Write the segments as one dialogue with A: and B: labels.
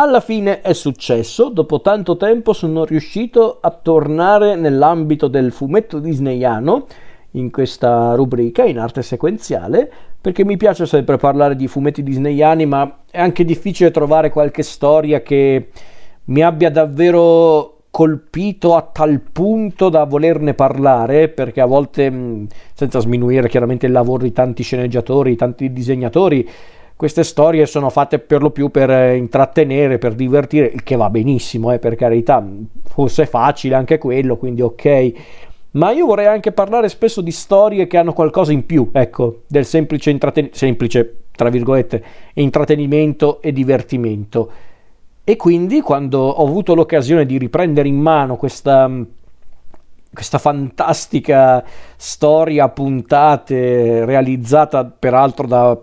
A: Alla fine è successo, dopo tanto tempo sono riuscito a tornare nell'ambito del fumetto disneyano in questa rubrica in arte sequenziale perché mi piace sempre parlare di fumetti disneyani ma è anche difficile trovare qualche storia che mi abbia davvero colpito a tal punto da volerne parlare perché a volte senza sminuire chiaramente il lavoro di tanti sceneggiatori, tanti disegnatori queste storie sono fatte per lo più per eh, intrattenere, per divertire, il che va benissimo, eh, per carità, forse è facile anche quello, quindi ok. Ma io vorrei anche parlare spesso di storie che hanno qualcosa in più, ecco, del semplice, intratten- semplice tra virgolette, intrattenimento e divertimento. E quindi quando ho avuto l'occasione di riprendere in mano questa, questa fantastica storia a puntate realizzata peraltro da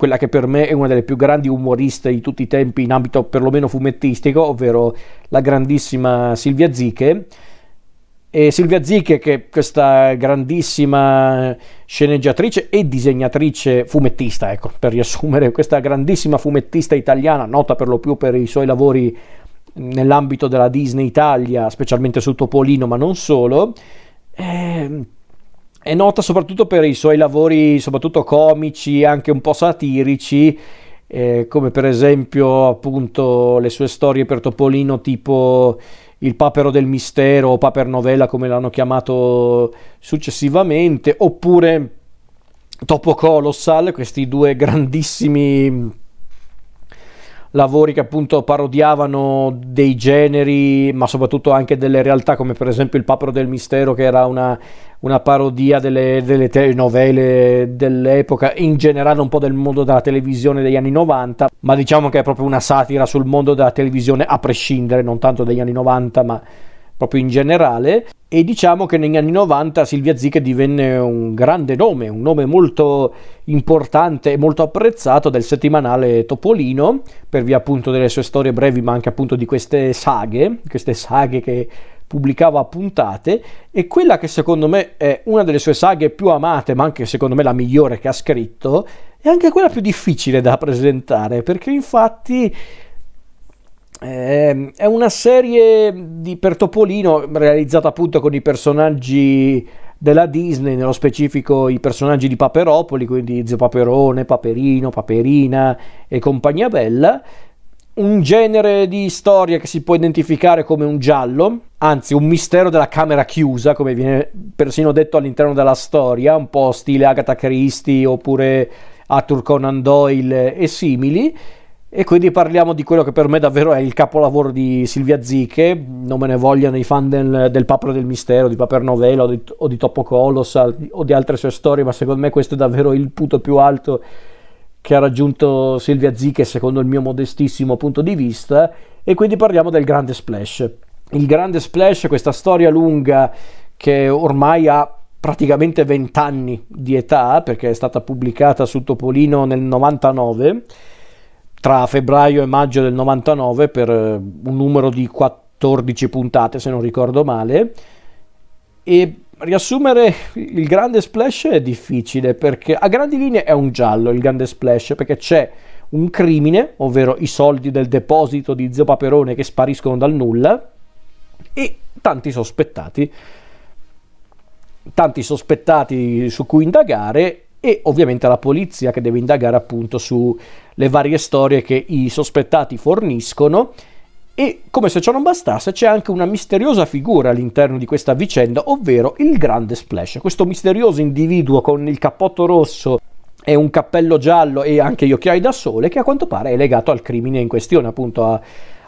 A: quella che per me è una delle più grandi umoriste di tutti i tempi in ambito perlomeno fumettistico, ovvero la grandissima Silvia Ziche. E Silvia Ziche, che questa grandissima sceneggiatrice e disegnatrice fumettista, ecco, per riassumere, questa grandissima fumettista italiana, nota per lo più per i suoi lavori nell'ambito della Disney Italia, specialmente su Topolino, ma non solo. Eh, è nota soprattutto per i suoi lavori, soprattutto comici, anche un po' satirici, eh, come per esempio appunto le sue storie per Topolino tipo Il papero del mistero o Paper Novella come l'hanno chiamato successivamente, oppure Topo Colossal, questi due grandissimi lavori che appunto parodiavano dei generi, ma soprattutto anche delle realtà, come per esempio Il Papero del Mistero, che era una, una parodia delle, delle telenovele dell'epoca, in generale un po' del mondo della televisione degli anni 90, ma diciamo che è proprio una satira sul mondo della televisione a prescindere, non tanto degli anni 90, ma proprio in generale. E diciamo che negli anni 90 Silvia Ziche divenne un grande nome, un nome molto importante e molto apprezzato del settimanale Topolino per via appunto delle sue storie brevi ma anche appunto di queste saghe, queste saghe che pubblicava a puntate. E quella che secondo me è una delle sue saghe più amate ma anche secondo me la migliore che ha scritto è anche quella più difficile da presentare perché infatti eh, è una serie di per Topolino realizzata appunto con i personaggi della Disney, nello specifico i personaggi di Paperopoli, quindi Zio Paperone, Paperino, Paperina e compagnia bella. Un genere di storia che si può identificare come un giallo, anzi un mistero della camera chiusa, come viene persino detto all'interno della storia, un po' stile Agatha Christie oppure Arthur Conan Doyle e simili e quindi parliamo di quello che per me davvero è il capolavoro di Silvia Ziche, non me ne vogliano i fan del, del Papero del Mistero, di Paper Novella o di, o di Topo Colossal o di altre sue storie, ma secondo me questo è davvero il punto più alto che ha raggiunto Silvia Ziche secondo il mio modestissimo punto di vista e quindi parliamo del grande splash. Il grande splash, questa storia lunga che ormai ha praticamente 20 anni di età perché è stata pubblicata su Topolino nel 99 tra febbraio e maggio del 99 per eh, un numero di 14 puntate se non ricordo male. E riassumere il grande splash è difficile perché a grandi linee è un giallo il grande splash perché c'è un crimine ovvero i soldi del deposito di Zio Paperone che spariscono dal nulla e tanti sospettati tanti sospettati su cui indagare e ovviamente la polizia che deve indagare appunto sulle varie storie che i sospettati forniscono. E come se ciò non bastasse c'è anche una misteriosa figura all'interno di questa vicenda, ovvero il grande Splash, questo misterioso individuo con il cappotto rosso e un cappello giallo e anche gli occhiali da sole che a quanto pare è legato al crimine in questione, appunto a,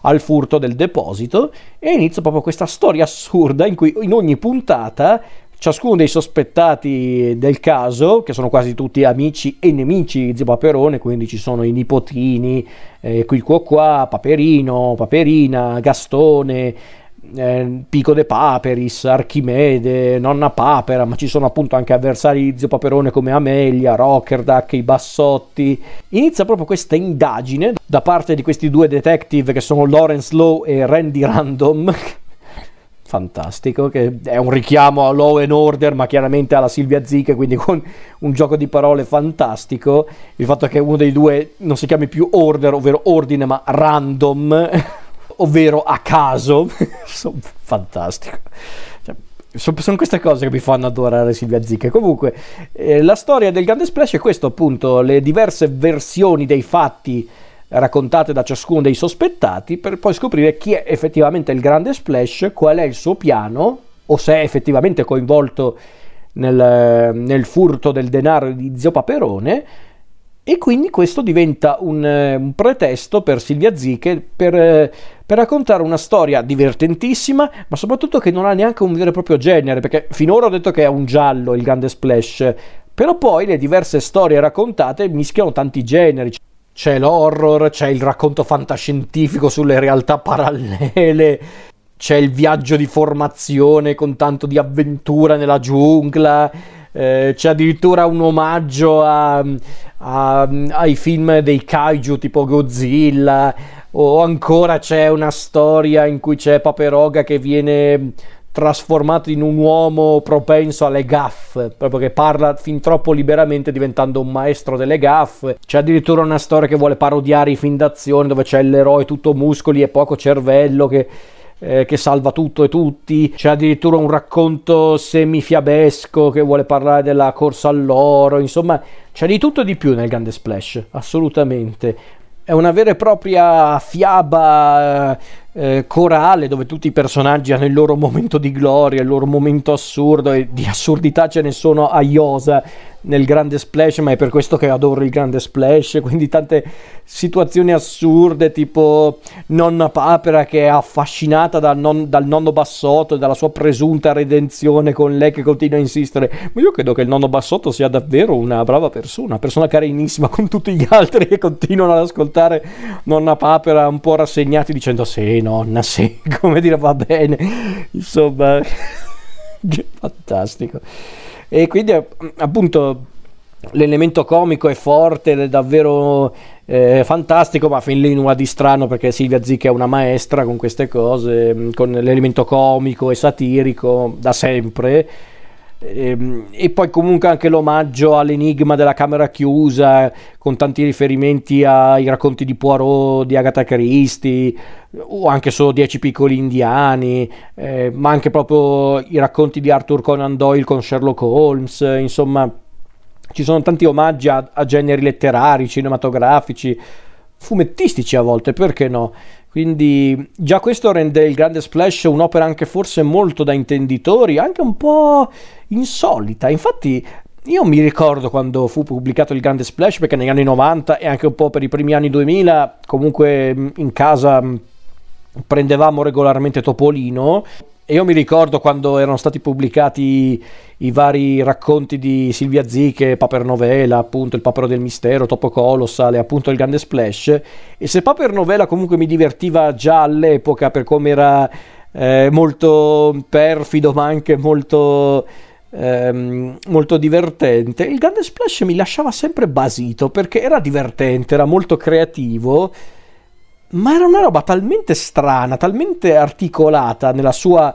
A: al furto del deposito. E inizia proprio questa storia assurda in cui in ogni puntata ciascuno dei sospettati del caso, che sono quasi tutti amici e nemici di Zio Paperone, quindi ci sono i nipotini, eh, qui qua qua, Paperino, Paperina, Gastone, eh, Pico de Paperis, Archimede, Nonna Papera, ma ci sono appunto anche avversari di Zio Paperone come Amelia, Rockerduck, i Bassotti. Inizia proprio questa indagine da parte di questi due detective che sono Lawrence Lowe e Randy Random fantastico, che è un richiamo a Law and Order, ma chiaramente alla Silvia Zic, quindi con un gioco di parole fantastico. Il fatto che uno dei due non si chiami più Order, ovvero ordine, ma random, ovvero a caso. fantastico. Cioè, sono queste cose che mi fanno adorare Silvia Zic. Comunque, eh, la storia del Grande Splash è questo, appunto, le diverse versioni dei fatti raccontate da ciascuno dei sospettati per poi scoprire chi è effettivamente il grande Splash, qual è il suo piano o se è effettivamente coinvolto nel, nel furto del denaro di zio Paperone. E quindi questo diventa un, un pretesto per Silvia Ziche per, per, raccontare una storia divertentissima, ma soprattutto che non ha neanche un vero e proprio genere, perché finora ho detto che è un giallo il grande splash, però poi le diverse storie raccontate mischiano tanti generi c'è l'horror, c'è il racconto fantascientifico sulle realtà parallele, c'è il viaggio di formazione con tanto di avventura nella giungla, eh, c'è addirittura un omaggio a, a, ai film dei kaiju tipo Godzilla, o ancora c'è una storia in cui c'è Paperoga che viene trasformato in un uomo propenso alle gaffe, proprio che parla fin troppo liberamente diventando un maestro delle gaffe. C'è addirittura una storia che vuole parodiare i film d'azione dove c'è l'eroe tutto muscoli e poco cervello che, eh, che salva tutto e tutti. C'è addirittura un racconto semifiabesco che vuole parlare della corsa all'oro. Insomma, c'è di tutto e di più nel Grande Splash, assolutamente. È una vera e propria fiaba eh, corale dove tutti i personaggi hanno il loro momento di gloria, il loro momento assurdo e di assurdità ce ne sono a iosa nel grande splash, ma è per questo che adoro il grande splash, quindi tante situazioni assurde tipo nonna papera che è affascinata dal, non, dal nonno bassotto e dalla sua presunta redenzione con lei che continua a insistere, ma io credo che il nonno bassotto sia davvero una brava persona, una persona carinissima con tutti gli altri che continuano ad ascoltare nonna papera un po' rassegnati dicendo sì nonna sì, come dire va bene, insomma, fantastico. E quindi appunto l'elemento comico è forte, è davvero eh, fantastico, ma fin lì nulla di strano perché Silvia Zic è una maestra con queste cose, mm, con l'elemento comico e satirico da sempre. E, ehm, e, poi comunque anche l'omaggio all'enigma della camera chiusa con tanti riferimenti ai racconti di Poirot, di Agatha Christie o anche solo Dieci piccoli indiani eh, ma anche proprio i racconti di Arthur Conan Doyle con Sherlock Holmes insomma ci sono tanti omaggi a, a generi letterari, cinematografici fumettistici a volte, perché no? Quindi già questo rende il grande splash un'opera anche forse molto da intenditori, anche un po' insolita. Infatti io mi ricordo quando fu pubblicato il grande splash, perché negli anni 90 e anche un po' per i primi anni 2000, comunque in casa prendevamo regolarmente Topolino io mi ricordo quando erano stati pubblicati i vari racconti di Silvia Ziche, Paper Novela, appunto il Papero del Mistero, Topo Colossal e appunto il Grande Splash. E se Paper Novela comunque mi divertiva già all'epoca per come era eh, molto perfido ma anche molto... Ehm, molto divertente. Il Grande Splash mi lasciava sempre basito perché era divertente, era molto creativo ma era una roba talmente strana, talmente articolata nella sua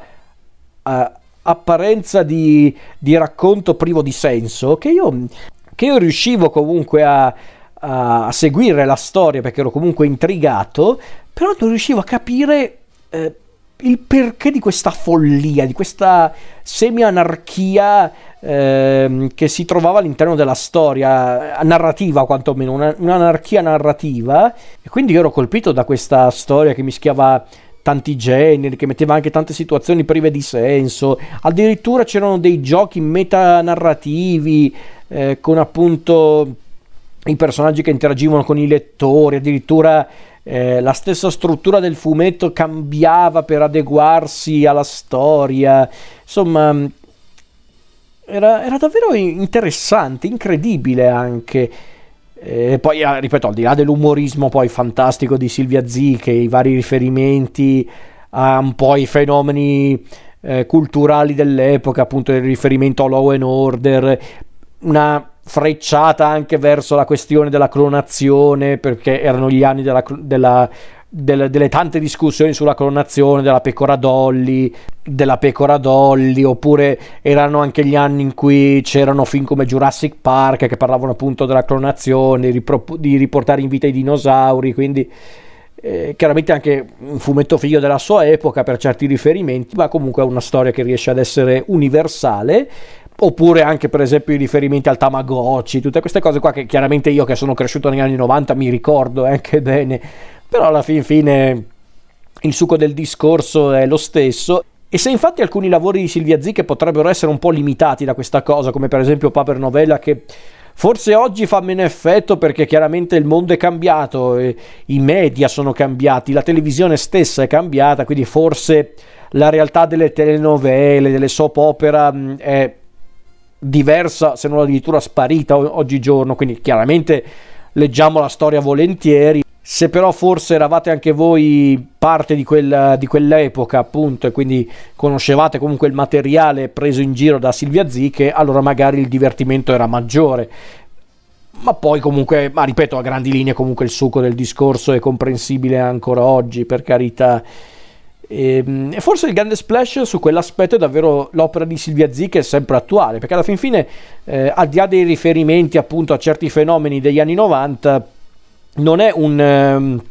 A: uh, apparenza di, di, racconto privo di senso che io, che io riuscivo comunque a, a, seguire la storia perché ero comunque intrigato, però non riuscivo a capire eh, il perché di questa follia, di questa semi-anarchia eh, che si trovava all'interno della storia, narrativa quantomeno, una, un'anarchia narrativa. E quindi ero colpito da questa storia che mischiava tanti generi, che metteva anche tante situazioni prive di senso. Addirittura c'erano dei giochi metanarrativi eh, con appunto i personaggi che interagivano con i lettori, addirittura eh, la stessa struttura del fumetto cambiava per adeguarsi alla storia. Insomma, era, era davvero interessante, incredibile anche. E poi, ah, ripeto, al di là dell'umorismo poi fantastico di Silvia Ziche, i vari riferimenti a un po' i fenomeni eh, culturali dell'epoca, appunto il riferimento a Law and Order, una frecciata anche verso la questione della clonazione, perché erano gli anni della, della delle, delle tante discussioni sulla clonazione della pecora Dolly, della pecora Dolly, oppure erano anche gli anni in cui c'erano film come Jurassic Park che parlavano appunto della clonazione, di, di riportare in vita i dinosauri, quindi eh, chiaramente anche un fumetto figlio della sua epoca per certi riferimenti, ma comunque è una storia che riesce ad essere universale. Oppure anche per esempio i riferimenti al Tamagotchi, tutte queste cose qua che chiaramente io che sono cresciuto negli anni 90 mi ricordo anche bene, però alla fin fine il succo del discorso è lo stesso. E se infatti alcuni lavori di Silvia Zicche potrebbero essere un po' limitati da questa cosa, come per esempio Paper Novella che Forse oggi fa meno effetto perché chiaramente il mondo è cambiato, i media sono cambiati, la televisione stessa è cambiata, quindi forse la realtà delle telenovele, delle soap opera è diversa, se non addirittura sparita oggigiorno, quindi chiaramente leggiamo la storia volentieri. Se però forse eravate anche voi parte di, quella, di quell'epoca, appunto, e quindi conoscevate comunque il materiale preso in giro da Silvia Ziche, allora magari il divertimento era maggiore. Ma poi comunque, ma ripeto, a grandi linee comunque il succo del discorso è comprensibile ancora oggi, per carità. E, ehm, e, forse il grande splash su quell'aspetto è davvero l'opera di Silvia Z che è sempre attuale, perché alla fin fine, eh, al di là dei riferimenti appunto a certi fenomeni degli anni 90, non è un, um,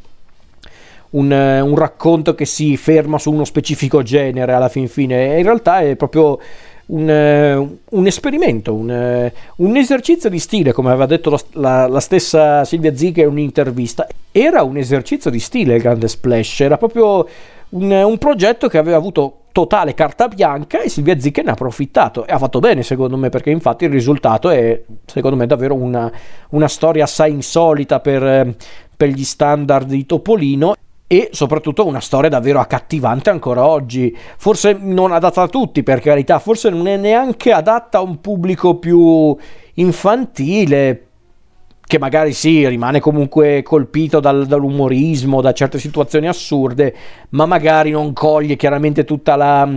A: un, un, racconto che si ferma su uno specifico genere alla fin fine, in realtà è proprio un, uh, un esperimento, un, uh, un, esercizio di stile, come aveva detto la, la, la stessa Silvia Zig in un'intervista. Era un esercizio di stile il grande splash, era proprio un, progetto che aveva avuto totale carta bianca e Silvia Zicche ne ha approfittato e ha fatto bene secondo me perché infatti il risultato è secondo me davvero una, una storia assai insolita per, per gli standard di Topolino e soprattutto una storia davvero accattivante ancora oggi. Forse non adatta a tutti, per carità, forse non è neanche adatta a un pubblico più infantile, che magari sì, rimane comunque colpito dal, dall'umorismo, da certe situazioni assurde, ma magari non coglie chiaramente tutta la,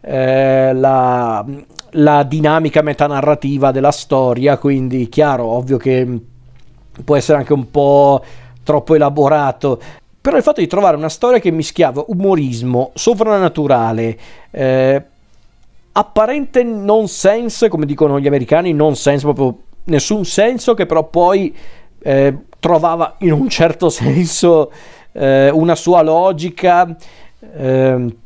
A: eh, la, la dinamica metanarrativa della storia, quindi chiaro, ovvio che può essere anche un po' troppo elaborato. Però il fatto di trovare una storia che mischiava umorismo, sovrannaturale, eh, apparente nonsense, come dicono gli americani, nonsense proprio nessun senso che però poi eh, trovava in un certo senso eh, una sua logica eh,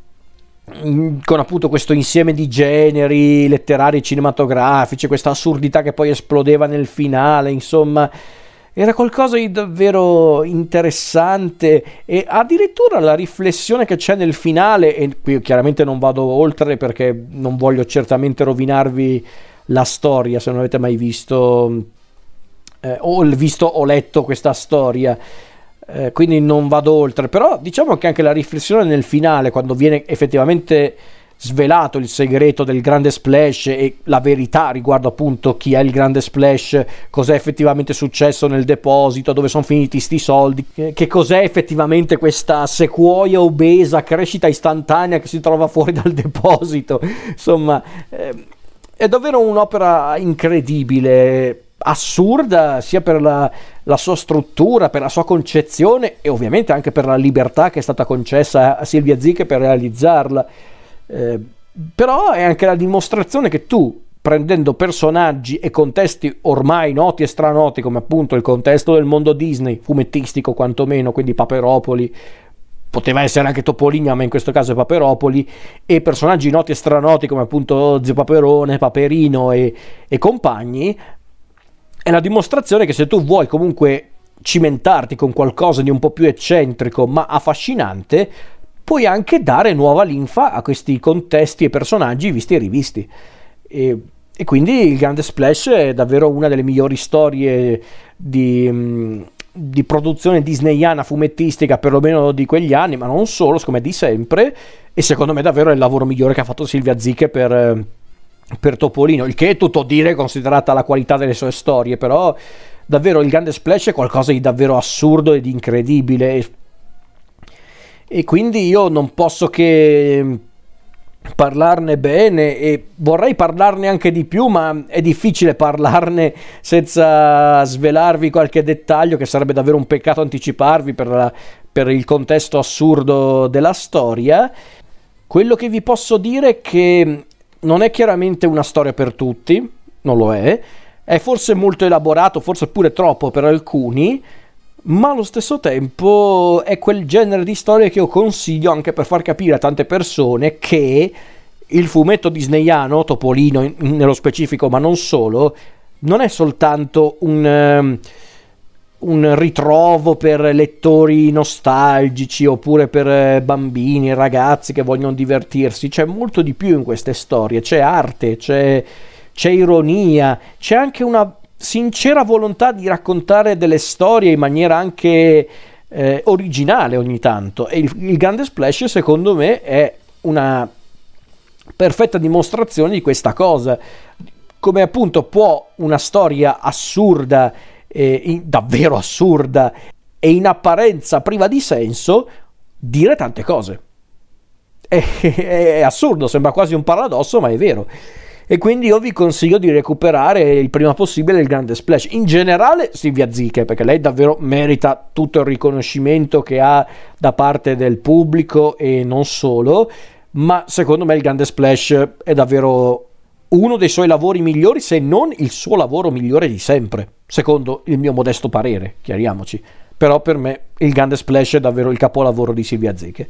A: con appunto questo insieme di generi letterari e cinematografici, questa assurdità che poi esplodeva nel finale, insomma, era qualcosa di davvero interessante e addirittura la riflessione che c'è nel finale, e qui chiaramente non vado oltre perché non voglio certamente rovinarvi la storia, se non avete mai visto, eh, o visto o letto questa storia. Eh, quindi non vado oltre, però diciamo che anche la riflessione nel finale, quando viene effettivamente svelato il segreto del grande splash e la verità riguardo appunto chi è il grande splash, cos'è effettivamente successo nel deposito, dove sono finiti sti soldi, che cos'è effettivamente questa sequoia obesa, crescita istantanea che si trova fuori dal deposito, insomma... Eh, è davvero un'opera incredibile, assurda sia per la, la, sua struttura, per la sua concezione e ovviamente anche per la libertà che è stata concessa a Silvia Zicche per realizzarla. Eh, però è anche la dimostrazione che tu, prendendo personaggi e contesti ormai noti e stranoti, come appunto il contesto del mondo Disney, fumettistico quantomeno, quindi Paperopoli, poteva essere anche Topolinia, ma in questo caso è Paperopoli, e personaggi noti e stranoti come appunto Zio Paperone, Paperino e, e compagni, è la dimostrazione che se tu vuoi comunque cimentarti con qualcosa di un po' più eccentrico ma affascinante, puoi anche dare nuova linfa a questi contesti e personaggi visti e rivisti. E, e quindi il Grande Splash è davvero una delle migliori storie di di produzione disneyana fumettistica perlomeno di quegli anni, ma non solo, siccome di sempre, e secondo me davvero è il lavoro migliore che ha fatto Silvia Zicche per, per Topolino, il che è tutto dire considerata la qualità delle sue storie, però davvero il grande splash è qualcosa di davvero assurdo ed incredibile e quindi io non posso che parlarne bene e vorrei parlarne anche di più, ma è difficile parlarne senza svelarvi qualche dettaglio che sarebbe davvero un peccato anticiparvi per, la, per il contesto assurdo della storia. Quello che vi posso dire è che non è chiaramente una storia per tutti, non lo è, è forse molto elaborato, forse pure troppo per alcuni, ma allo stesso tempo è quel genere di storia che io consiglio anche per far capire a tante persone che il fumetto disneyano, Topolino in, nello specifico, ma non solo, non è soltanto un, um, un ritrovo per lettori nostalgici oppure per eh, bambini, ragazzi che vogliono divertirsi, c'è molto di più in queste storie, c'è arte, c'è, c'è ironia, c'è anche una sincera volontà di raccontare delle storie in maniera anche eh, originale ogni tanto. E il, il grande splash secondo me è una perfetta dimostrazione di questa cosa. Come appunto può una storia assurda eh, in, davvero assurda e in apparenza priva di senso dire tante cose. È, è, è assurdo sembra quasi un paradosso ma è vero e quindi io vi consiglio di recuperare il prima possibile il grande splash. In generale Silvia Ziche, perché lei davvero merita tutto il riconoscimento che ha da parte del pubblico e non solo, ma secondo me il grande splash è davvero uno dei suoi lavori migliori, se non il suo lavoro migliore di sempre, secondo il mio modesto parere, chiariamoci. Però per me il grande splash è davvero il capolavoro di Silvia Zeche.